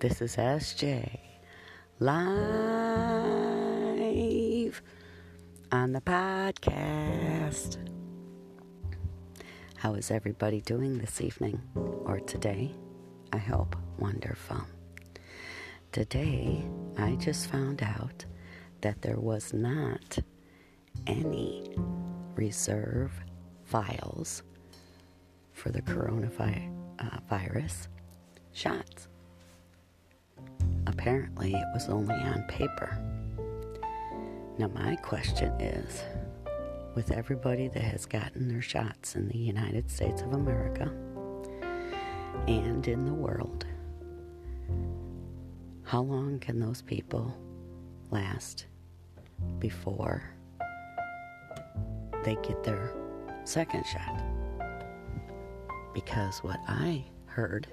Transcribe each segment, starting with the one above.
This is SJ live on the podcast. How is everybody doing this evening or today? I hope wonderful. Today, I just found out that there was not any reserve files for the coronavirus uh, shots. Apparently, it was only on paper. Now, my question is with everybody that has gotten their shots in the United States of America and in the world, how long can those people last before they get their second shot? Because what I heard,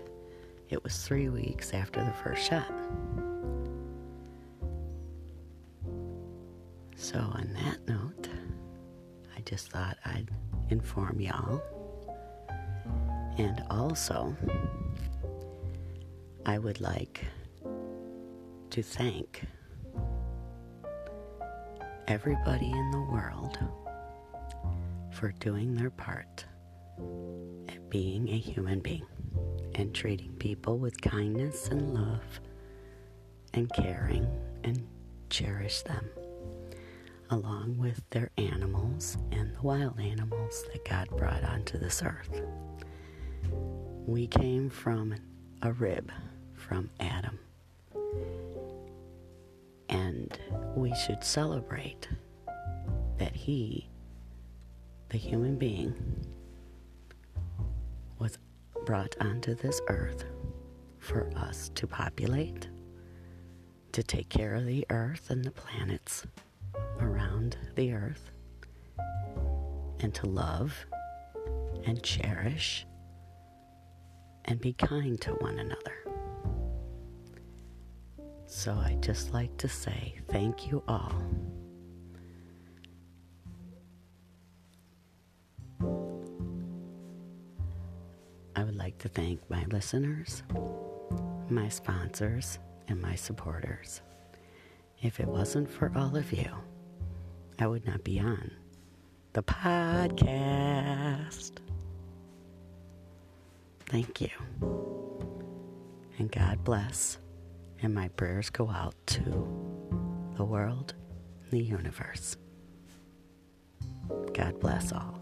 it was three weeks after the first shot. So, on that note, I just thought I'd inform y'all. And also, I would like to thank everybody in the world for doing their part at being a human being and treating people with kindness and love and caring and cherish them along with their animals and the wild animals that God brought onto this earth. We came from a rib from Adam. And we should celebrate that he, the human being, was brought onto this earth for us to populate, to take care of the earth and the planets around the earth, and to love and cherish and be kind to one another. So I'd just like to say thank you all. I would like to thank my listeners, my sponsors, and my supporters. If it wasn't for all of you, I would not be on the podcast. Thank you. And God bless. And my prayers go out to the world, the universe. God bless all.